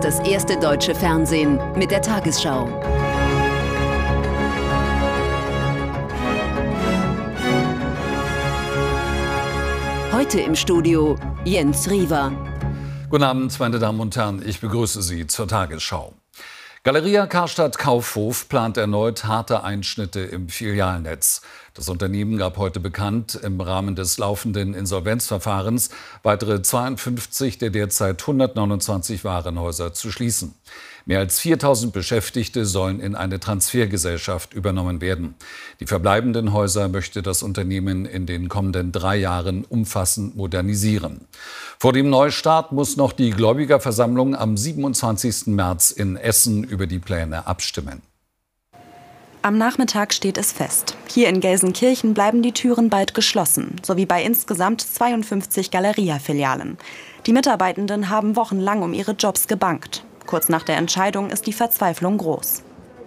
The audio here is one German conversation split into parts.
ist das erste deutsche Fernsehen mit der Tagesschau. Heute im Studio Jens Riewer. Guten Abend, meine Damen und Herren. Ich begrüße Sie zur Tagesschau. Galeria Karstadt Kaufhof plant erneut harte Einschnitte im Filialnetz. Das Unternehmen gab heute bekannt, im Rahmen des laufenden Insolvenzverfahrens weitere 52 der derzeit 129 Warenhäuser zu schließen. Mehr als 4000 Beschäftigte sollen in eine Transfergesellschaft übernommen werden. Die verbleibenden Häuser möchte das Unternehmen in den kommenden drei Jahren umfassend modernisieren. Vor dem Neustart muss noch die Gläubigerversammlung am 27. März in Essen über die Pläne abstimmen. Am Nachmittag steht es fest. Hier in Gelsenkirchen bleiben die Türen bald geschlossen, sowie bei insgesamt 52 Galeria-Filialen. Die Mitarbeitenden haben wochenlang um ihre Jobs gebankt. Kurz nach der Entscheidung ist die Verzweiflung groß.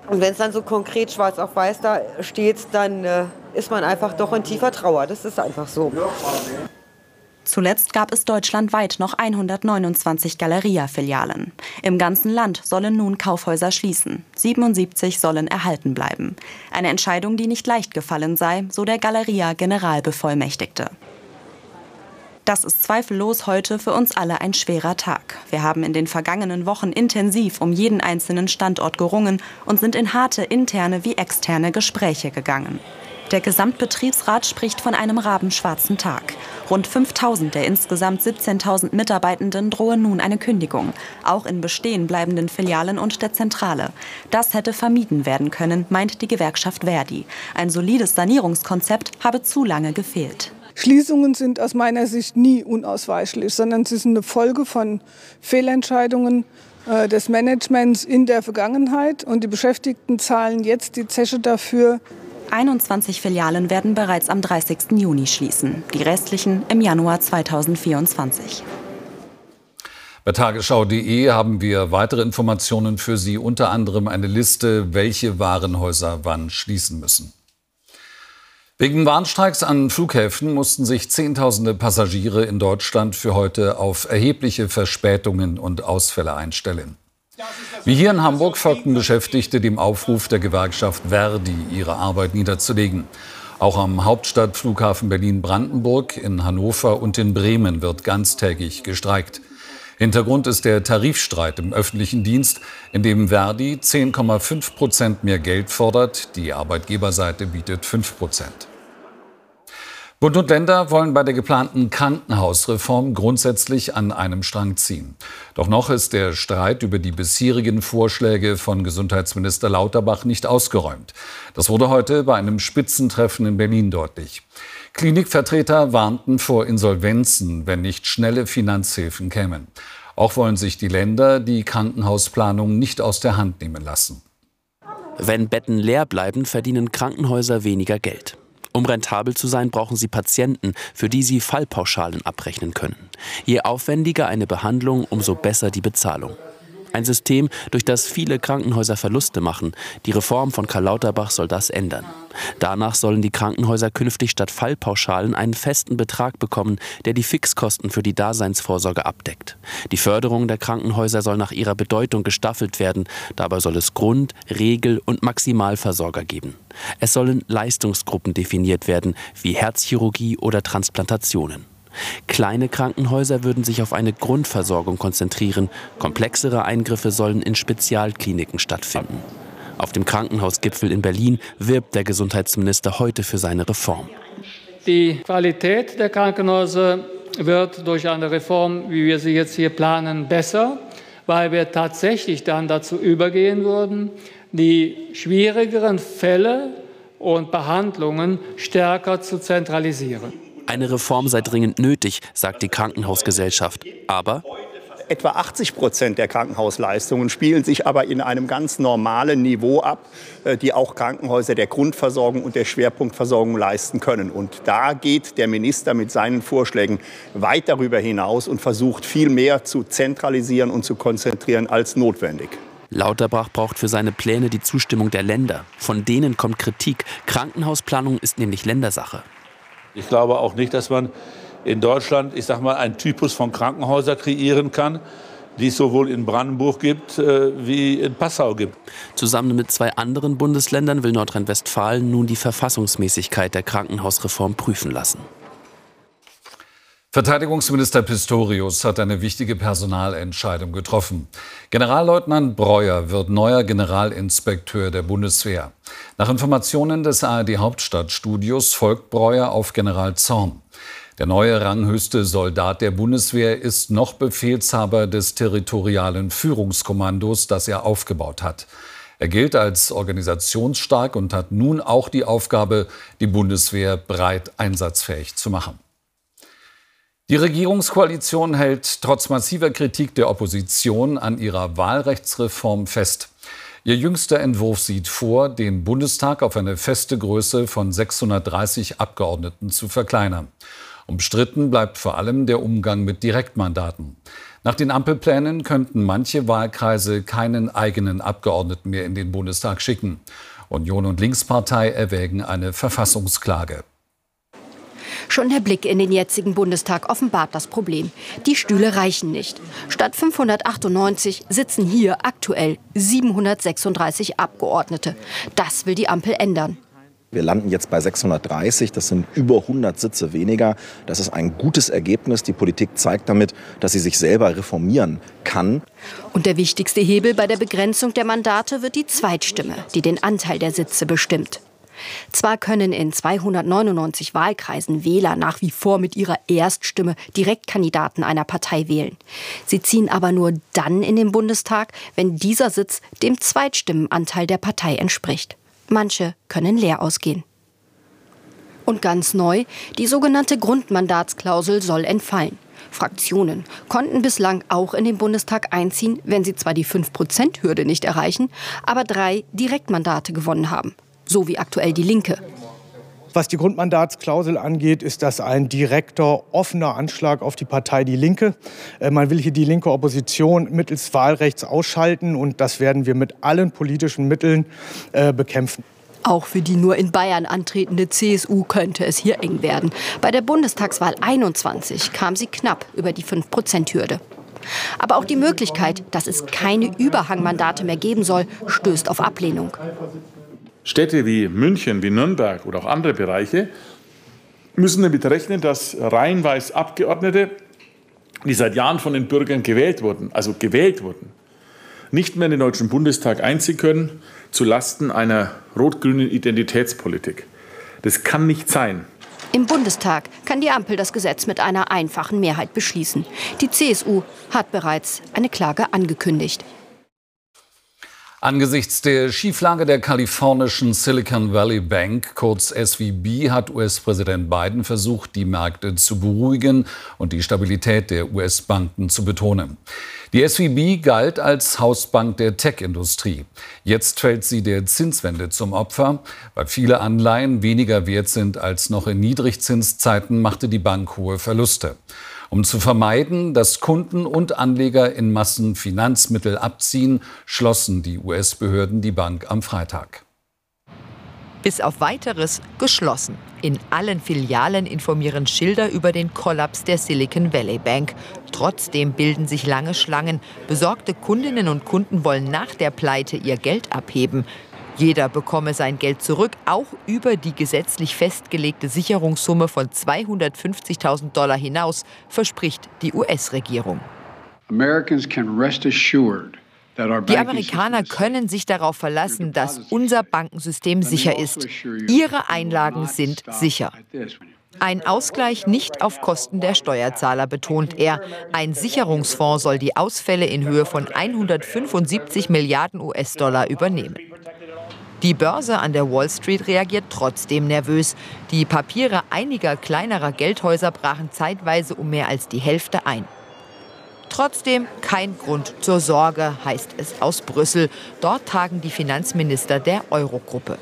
Und wenn es dann so konkret schwarz auf weiß da steht, dann äh, ist man einfach doch in tiefer Trauer. Das ist einfach so. Zuletzt gab es deutschlandweit noch 129 Galeria-Filialen. Im ganzen Land sollen nun Kaufhäuser schließen. 77 sollen erhalten bleiben. Eine Entscheidung, die nicht leicht gefallen sei, so der Galeria-Generalbevollmächtigte. Das ist zweifellos heute für uns alle ein schwerer Tag. Wir haben in den vergangenen Wochen intensiv um jeden einzelnen Standort gerungen und sind in harte interne wie externe Gespräche gegangen. Der Gesamtbetriebsrat spricht von einem rabenschwarzen Tag. Rund 5000 der insgesamt 17.000 Mitarbeitenden drohen nun eine Kündigung, auch in bestehen bleibenden Filialen und der Zentrale. Das hätte vermieden werden können, meint die Gewerkschaft Verdi. Ein solides Sanierungskonzept habe zu lange gefehlt. Schließungen sind aus meiner Sicht nie unausweichlich, sondern sie sind eine Folge von Fehlentscheidungen äh, des Managements in der Vergangenheit. Und die Beschäftigten zahlen jetzt die Zeche dafür, 21 Filialen werden bereits am 30. Juni schließen, die restlichen im Januar 2024. Bei tagesschau.de haben wir weitere Informationen für Sie, unter anderem eine Liste, welche Warenhäuser wann schließen müssen. Wegen Warnstreiks an Flughäfen mussten sich Zehntausende Passagiere in Deutschland für heute auf erhebliche Verspätungen und Ausfälle einstellen. Wie hier in Hamburg folgten Beschäftigte dem Aufruf der Gewerkschaft Verdi, ihre Arbeit niederzulegen. Auch am Hauptstadtflughafen Berlin-Brandenburg, in Hannover und in Bremen wird ganztägig gestreikt. Hintergrund ist der Tarifstreit im öffentlichen Dienst, in dem Verdi 10,5 Prozent mehr Geld fordert. Die Arbeitgeberseite bietet 5 Prozent. Bund und Länder wollen bei der geplanten Krankenhausreform grundsätzlich an einem Strang ziehen. Doch noch ist der Streit über die bisherigen Vorschläge von Gesundheitsminister Lauterbach nicht ausgeräumt. Das wurde heute bei einem Spitzentreffen in Berlin deutlich. Klinikvertreter warnten vor Insolvenzen, wenn nicht schnelle Finanzhilfen kämen. Auch wollen sich die Länder die Krankenhausplanung nicht aus der Hand nehmen lassen. Wenn Betten leer bleiben, verdienen Krankenhäuser weniger Geld. Um rentabel zu sein, brauchen sie Patienten, für die sie Fallpauschalen abrechnen können. Je aufwendiger eine Behandlung, umso besser die Bezahlung. Ein System, durch das viele Krankenhäuser Verluste machen. Die Reform von Karl Lauterbach soll das ändern. Danach sollen die Krankenhäuser künftig statt Fallpauschalen einen festen Betrag bekommen, der die Fixkosten für die Daseinsvorsorge abdeckt. Die Förderung der Krankenhäuser soll nach ihrer Bedeutung gestaffelt werden. Dabei soll es Grund-, Regel- und Maximalversorger geben. Es sollen Leistungsgruppen definiert werden, wie Herzchirurgie oder Transplantationen. Kleine Krankenhäuser würden sich auf eine Grundversorgung konzentrieren. Komplexere Eingriffe sollen in Spezialkliniken stattfinden. Auf dem Krankenhausgipfel in Berlin wirbt der Gesundheitsminister heute für seine Reform. Die Qualität der Krankenhäuser wird durch eine Reform, wie wir sie jetzt hier planen, besser, weil wir tatsächlich dann dazu übergehen würden, die schwierigeren Fälle und Behandlungen stärker zu zentralisieren. Eine Reform sei dringend nötig, sagt die Krankenhausgesellschaft. Aber Etwa 80 Prozent der Krankenhausleistungen spielen sich aber in einem ganz normalen Niveau ab, äh, die auch Krankenhäuser der Grundversorgung und der Schwerpunktversorgung leisten können. Und da geht der Minister mit seinen Vorschlägen weit darüber hinaus und versucht viel mehr zu zentralisieren und zu konzentrieren als notwendig. Lauterbach braucht für seine Pläne die Zustimmung der Länder. Von denen kommt Kritik. Krankenhausplanung ist nämlich Ländersache. Ich glaube auch nicht, dass man in Deutschland, ich sag mal, einen Typus von Krankenhäuser kreieren kann, die es sowohl in Brandenburg gibt äh, wie in Passau gibt. Zusammen mit zwei anderen Bundesländern will Nordrhein-Westfalen nun die Verfassungsmäßigkeit der Krankenhausreform prüfen lassen. Verteidigungsminister Pistorius hat eine wichtige Personalentscheidung getroffen. Generalleutnant Breuer wird neuer Generalinspekteur der Bundeswehr. Nach Informationen des ARD Hauptstadtstudios folgt Breuer auf General Zorn. Der neue ranghöchste Soldat der Bundeswehr ist noch Befehlshaber des territorialen Führungskommandos, das er aufgebaut hat. Er gilt als organisationsstark und hat nun auch die Aufgabe, die Bundeswehr breit einsatzfähig zu machen. Die Regierungskoalition hält trotz massiver Kritik der Opposition an ihrer Wahlrechtsreform fest. Ihr jüngster Entwurf sieht vor, den Bundestag auf eine feste Größe von 630 Abgeordneten zu verkleinern. Umstritten bleibt vor allem der Umgang mit Direktmandaten. Nach den Ampelplänen könnten manche Wahlkreise keinen eigenen Abgeordneten mehr in den Bundestag schicken. Union und Linkspartei erwägen eine Verfassungsklage. Schon der Blick in den jetzigen Bundestag offenbart das Problem. Die Stühle reichen nicht. Statt 598 sitzen hier aktuell 736 Abgeordnete. Das will die Ampel ändern. Wir landen jetzt bei 630, das sind über 100 Sitze weniger. Das ist ein gutes Ergebnis. Die Politik zeigt damit, dass sie sich selber reformieren kann. Und der wichtigste Hebel bei der Begrenzung der Mandate wird die Zweitstimme, die den Anteil der Sitze bestimmt. Zwar können in 299 Wahlkreisen Wähler nach wie vor mit ihrer Erststimme Direktkandidaten einer Partei wählen. Sie ziehen aber nur dann in den Bundestag, wenn dieser Sitz dem Zweitstimmenanteil der Partei entspricht. Manche können leer ausgehen. Und ganz neu, die sogenannte Grundmandatsklausel soll entfallen. Fraktionen konnten bislang auch in den Bundestag einziehen, wenn sie zwar die 5-Prozent-Hürde nicht erreichen, aber drei Direktmandate gewonnen haben. So wie aktuell die Linke. Was die Grundmandatsklausel angeht, ist das ein direkter, offener Anschlag auf die Partei Die Linke. Äh, man will hier die linke Opposition mittels Wahlrechts ausschalten und das werden wir mit allen politischen Mitteln äh, bekämpfen. Auch für die nur in Bayern antretende CSU könnte es hier eng werden. Bei der Bundestagswahl 21 kam sie knapp über die 5-Prozent-Hürde. Aber auch die Möglichkeit, dass es keine Überhangmandate mehr geben soll, stößt auf Ablehnung. Städte wie München, wie Nürnberg oder auch andere Bereiche müssen damit rechnen, dass reihenweise Abgeordnete, die seit Jahren von den Bürgern gewählt wurden, also gewählt wurden, nicht mehr in den Deutschen Bundestag einziehen können, zu Lasten einer rot-grünen Identitätspolitik. Das kann nicht sein. Im Bundestag kann die Ampel das Gesetz mit einer einfachen Mehrheit beschließen. Die CSU hat bereits eine Klage angekündigt. Angesichts der Schieflage der kalifornischen Silicon Valley Bank, kurz SVB, hat US-Präsident Biden versucht, die Märkte zu beruhigen und die Stabilität der US-Banken zu betonen. Die SVB galt als Hausbank der Tech-Industrie. Jetzt fällt sie der Zinswende zum Opfer. Weil viele Anleihen weniger wert sind als noch in Niedrigzinszeiten, machte die Bank hohe Verluste. Um zu vermeiden, dass Kunden und Anleger in Massen Finanzmittel abziehen, schlossen die US-Behörden die Bank am Freitag. Bis auf weiteres geschlossen. In allen Filialen informieren Schilder über den Kollaps der Silicon Valley Bank. Trotzdem bilden sich lange Schlangen. Besorgte Kundinnen und Kunden wollen nach der Pleite ihr Geld abheben. Jeder bekomme sein Geld zurück, auch über die gesetzlich festgelegte Sicherungssumme von 250.000 Dollar hinaus, verspricht die US-Regierung. Die Amerikaner können sich darauf verlassen, dass unser Bankensystem sicher ist. Ihre Einlagen sind sicher. Ein Ausgleich nicht auf Kosten der Steuerzahler, betont er. Ein Sicherungsfonds soll die Ausfälle in Höhe von 175 Milliarden US-Dollar übernehmen. Die Börse an der Wall Street reagiert trotzdem nervös. Die Papiere einiger kleinerer Geldhäuser brachen zeitweise um mehr als die Hälfte ein. Trotzdem kein Grund zur Sorge, heißt es aus Brüssel. Dort tagen die Finanzminister der Eurogruppe.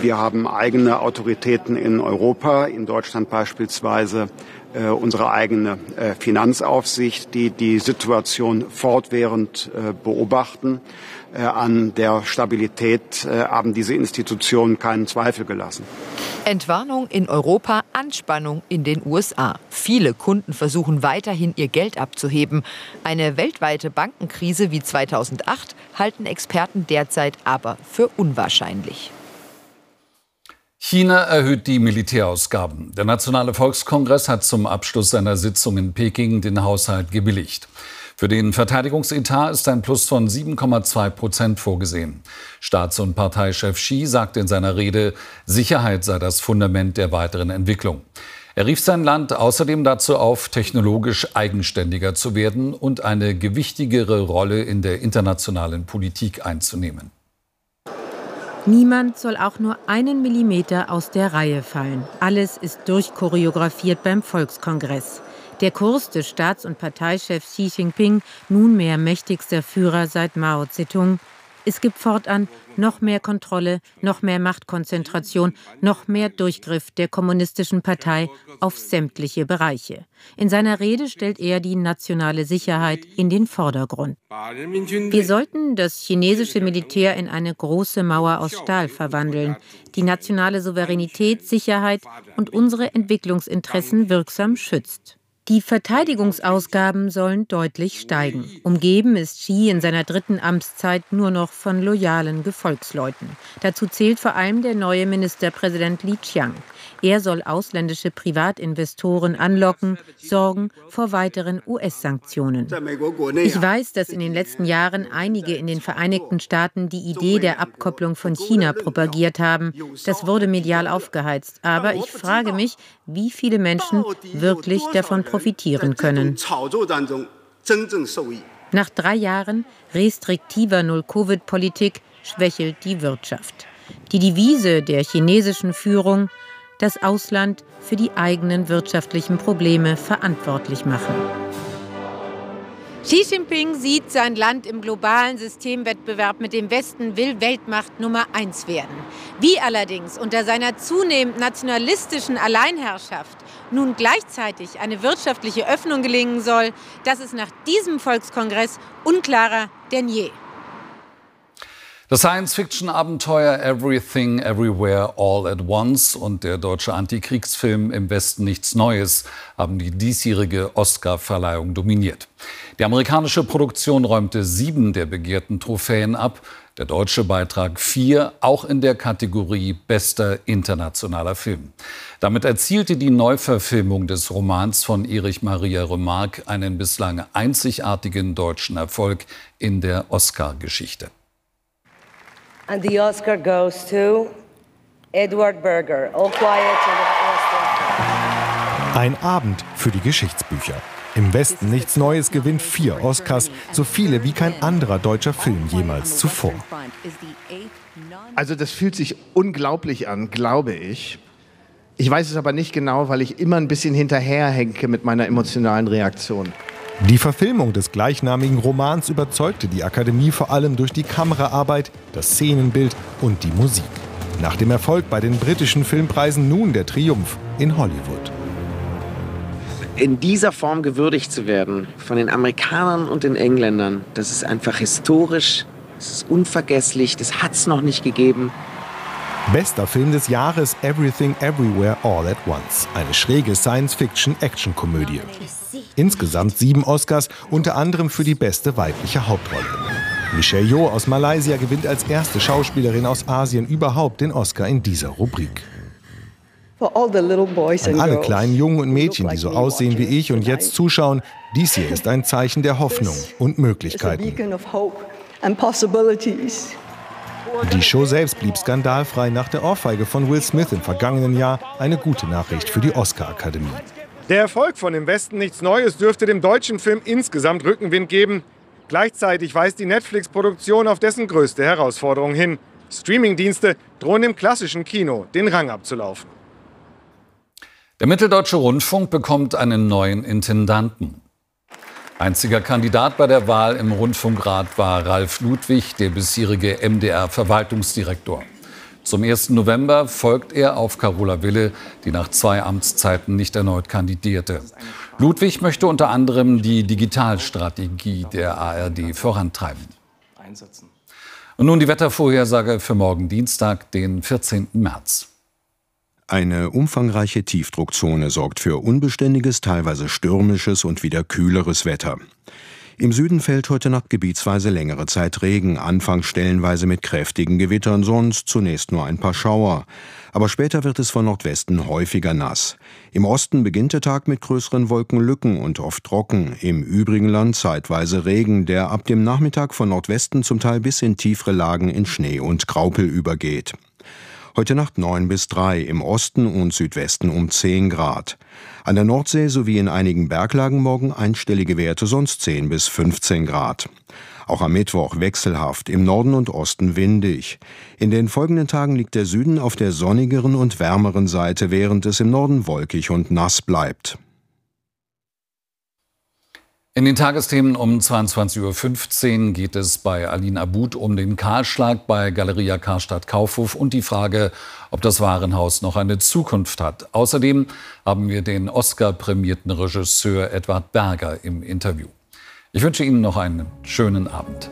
Wir haben eigene Autoritäten in Europa, in Deutschland beispielsweise äh, unsere eigene äh, Finanzaufsicht, die die Situation fortwährend äh, beobachten. Äh, an der Stabilität äh, haben diese Institutionen keinen Zweifel gelassen. Entwarnung in Europa, Anspannung in den USA. Viele Kunden versuchen weiterhin ihr Geld abzuheben. Eine weltweite Bankenkrise wie 2008 halten Experten derzeit aber für unwahrscheinlich. China erhöht die Militärausgaben. Der Nationale Volkskongress hat zum Abschluss seiner Sitzung in Peking den Haushalt gebilligt. Für den Verteidigungsetat ist ein Plus von 7,2 Prozent vorgesehen. Staats- und Parteichef Xi sagte in seiner Rede, Sicherheit sei das Fundament der weiteren Entwicklung. Er rief sein Land außerdem dazu auf, technologisch eigenständiger zu werden und eine gewichtigere Rolle in der internationalen Politik einzunehmen. Niemand soll auch nur einen Millimeter aus der Reihe fallen. Alles ist durchchoreografiert beim Volkskongress. Der Kurs des Staats- und Parteichefs Xi Jinping, nunmehr mächtigster Führer seit Mao Zedong, es gibt fortan noch mehr Kontrolle, noch mehr Machtkonzentration, noch mehr Durchgriff der Kommunistischen Partei auf sämtliche Bereiche. In seiner Rede stellt er die nationale Sicherheit in den Vordergrund. Wir sollten das chinesische Militär in eine große Mauer aus Stahl verwandeln, die nationale Souveränität, Sicherheit und unsere Entwicklungsinteressen wirksam schützt. Die Verteidigungsausgaben sollen deutlich steigen. Umgeben ist Xi in seiner dritten Amtszeit nur noch von loyalen Gefolgsleuten. Dazu zählt vor allem der neue Ministerpräsident Li Qiang. Er soll ausländische Privatinvestoren anlocken, sorgen vor weiteren US-Sanktionen. Ich weiß, dass in den letzten Jahren einige in den Vereinigten Staaten die Idee der Abkopplung von China propagiert haben. Das wurde medial aufgeheizt. Aber ich frage mich, wie viele Menschen wirklich davon profitieren können. Nach drei Jahren restriktiver Null-Covid-Politik schwächelt die Wirtschaft. Die Devise der chinesischen Führung das Ausland für die eigenen wirtschaftlichen Probleme verantwortlich machen. Xi Jinping sieht sein Land im globalen Systemwettbewerb mit dem Westen, will Weltmacht Nummer eins werden. Wie allerdings unter seiner zunehmend nationalistischen Alleinherrschaft nun gleichzeitig eine wirtschaftliche Öffnung gelingen soll, das ist nach diesem Volkskongress unklarer denn je. Das Science-Fiction-Abenteuer Everything, Everywhere, All at Once und der deutsche Antikriegsfilm Im Westen nichts Neues haben die diesjährige Oscar-Verleihung dominiert. Die amerikanische Produktion räumte sieben der begehrten Trophäen ab, der deutsche Beitrag vier, auch in der Kategorie Bester internationaler Film. Damit erzielte die Neuverfilmung des Romans von Erich Maria Remarque einen bislang einzigartigen deutschen Erfolg in der Oscar-Geschichte. And the Oscar goes to Edward Berger. All quiet Ein Abend für die Geschichtsbücher. Im Westen nichts Neues gewinnt vier Oscars, so viele wie kein anderer deutscher Film jemals zuvor. Also das fühlt sich unglaublich an, glaube ich. Ich weiß es aber nicht genau, weil ich immer ein bisschen hinterherhänge mit meiner emotionalen Reaktion. Die Verfilmung des gleichnamigen Romans überzeugte die Akademie vor allem durch die Kameraarbeit, das Szenenbild und die Musik. Nach dem Erfolg bei den britischen Filmpreisen nun der Triumph in Hollywood. In dieser Form gewürdigt zu werden von den Amerikanern und den Engländern, das ist einfach historisch, das ist unvergesslich, das hat es noch nicht gegeben. Bester Film des Jahres Everything Everywhere All at Once. Eine schräge Science-Fiction-Action-Komödie. Insgesamt sieben Oscars, unter anderem für die beste weibliche Hauptrolle. Michelle Yeoh aus Malaysia gewinnt als erste Schauspielerin aus Asien überhaupt den Oscar in dieser Rubrik. An alle kleinen Jungen und Mädchen, die so aussehen wie ich und jetzt zuschauen, dies hier ist ein Zeichen der Hoffnung und Möglichkeiten. Die Show selbst blieb skandalfrei nach der Ohrfeige von Will Smith im vergangenen Jahr eine gute Nachricht für die Oscar-Akademie. Der Erfolg von Im Westen nichts Neues dürfte dem deutschen Film insgesamt Rückenwind geben. Gleichzeitig weist die Netflix-Produktion auf dessen größte Herausforderung hin. Streamingdienste drohen im klassischen Kino den Rang abzulaufen. Der Mitteldeutsche Rundfunk bekommt einen neuen Intendanten. Einziger Kandidat bei der Wahl im Rundfunkrat war Ralf Ludwig, der bisherige MDR-Verwaltungsdirektor. Zum 1. November folgt er auf Carola Wille, die nach zwei Amtszeiten nicht erneut kandidierte. Ludwig möchte unter anderem die Digitalstrategie der ARD vorantreiben. Und nun die Wettervorhersage für morgen Dienstag, den 14. März. Eine umfangreiche Tiefdruckzone sorgt für unbeständiges, teilweise stürmisches und wieder kühleres Wetter. Im Süden fällt heute Nacht gebietsweise längere Zeit Regen, anfangs stellenweise mit kräftigen Gewittern, sonst zunächst nur ein paar Schauer. Aber später wird es von Nordwesten häufiger nass. Im Osten beginnt der Tag mit größeren Wolkenlücken und oft trocken, im übrigen Land zeitweise Regen, der ab dem Nachmittag von Nordwesten zum Teil bis in tiefere Lagen in Schnee und Graupel übergeht. Heute Nacht 9 bis 3, im Osten und Südwesten um 10 Grad. An der Nordsee sowie in einigen Berglagen morgen einstellige Werte, sonst 10 bis 15 Grad. Auch am Mittwoch wechselhaft, im Norden und Osten windig. In den folgenden Tagen liegt der Süden auf der sonnigeren und wärmeren Seite, während es im Norden wolkig und nass in den Tagesthemen um 22.15 Uhr geht es bei Aline Abud um den Kahlschlag bei Galeria Karstadt Kaufhof und die Frage, ob das Warenhaus noch eine Zukunft hat. Außerdem haben wir den Oscar-prämierten Regisseur Edward Berger im Interview. Ich wünsche Ihnen noch einen schönen Abend.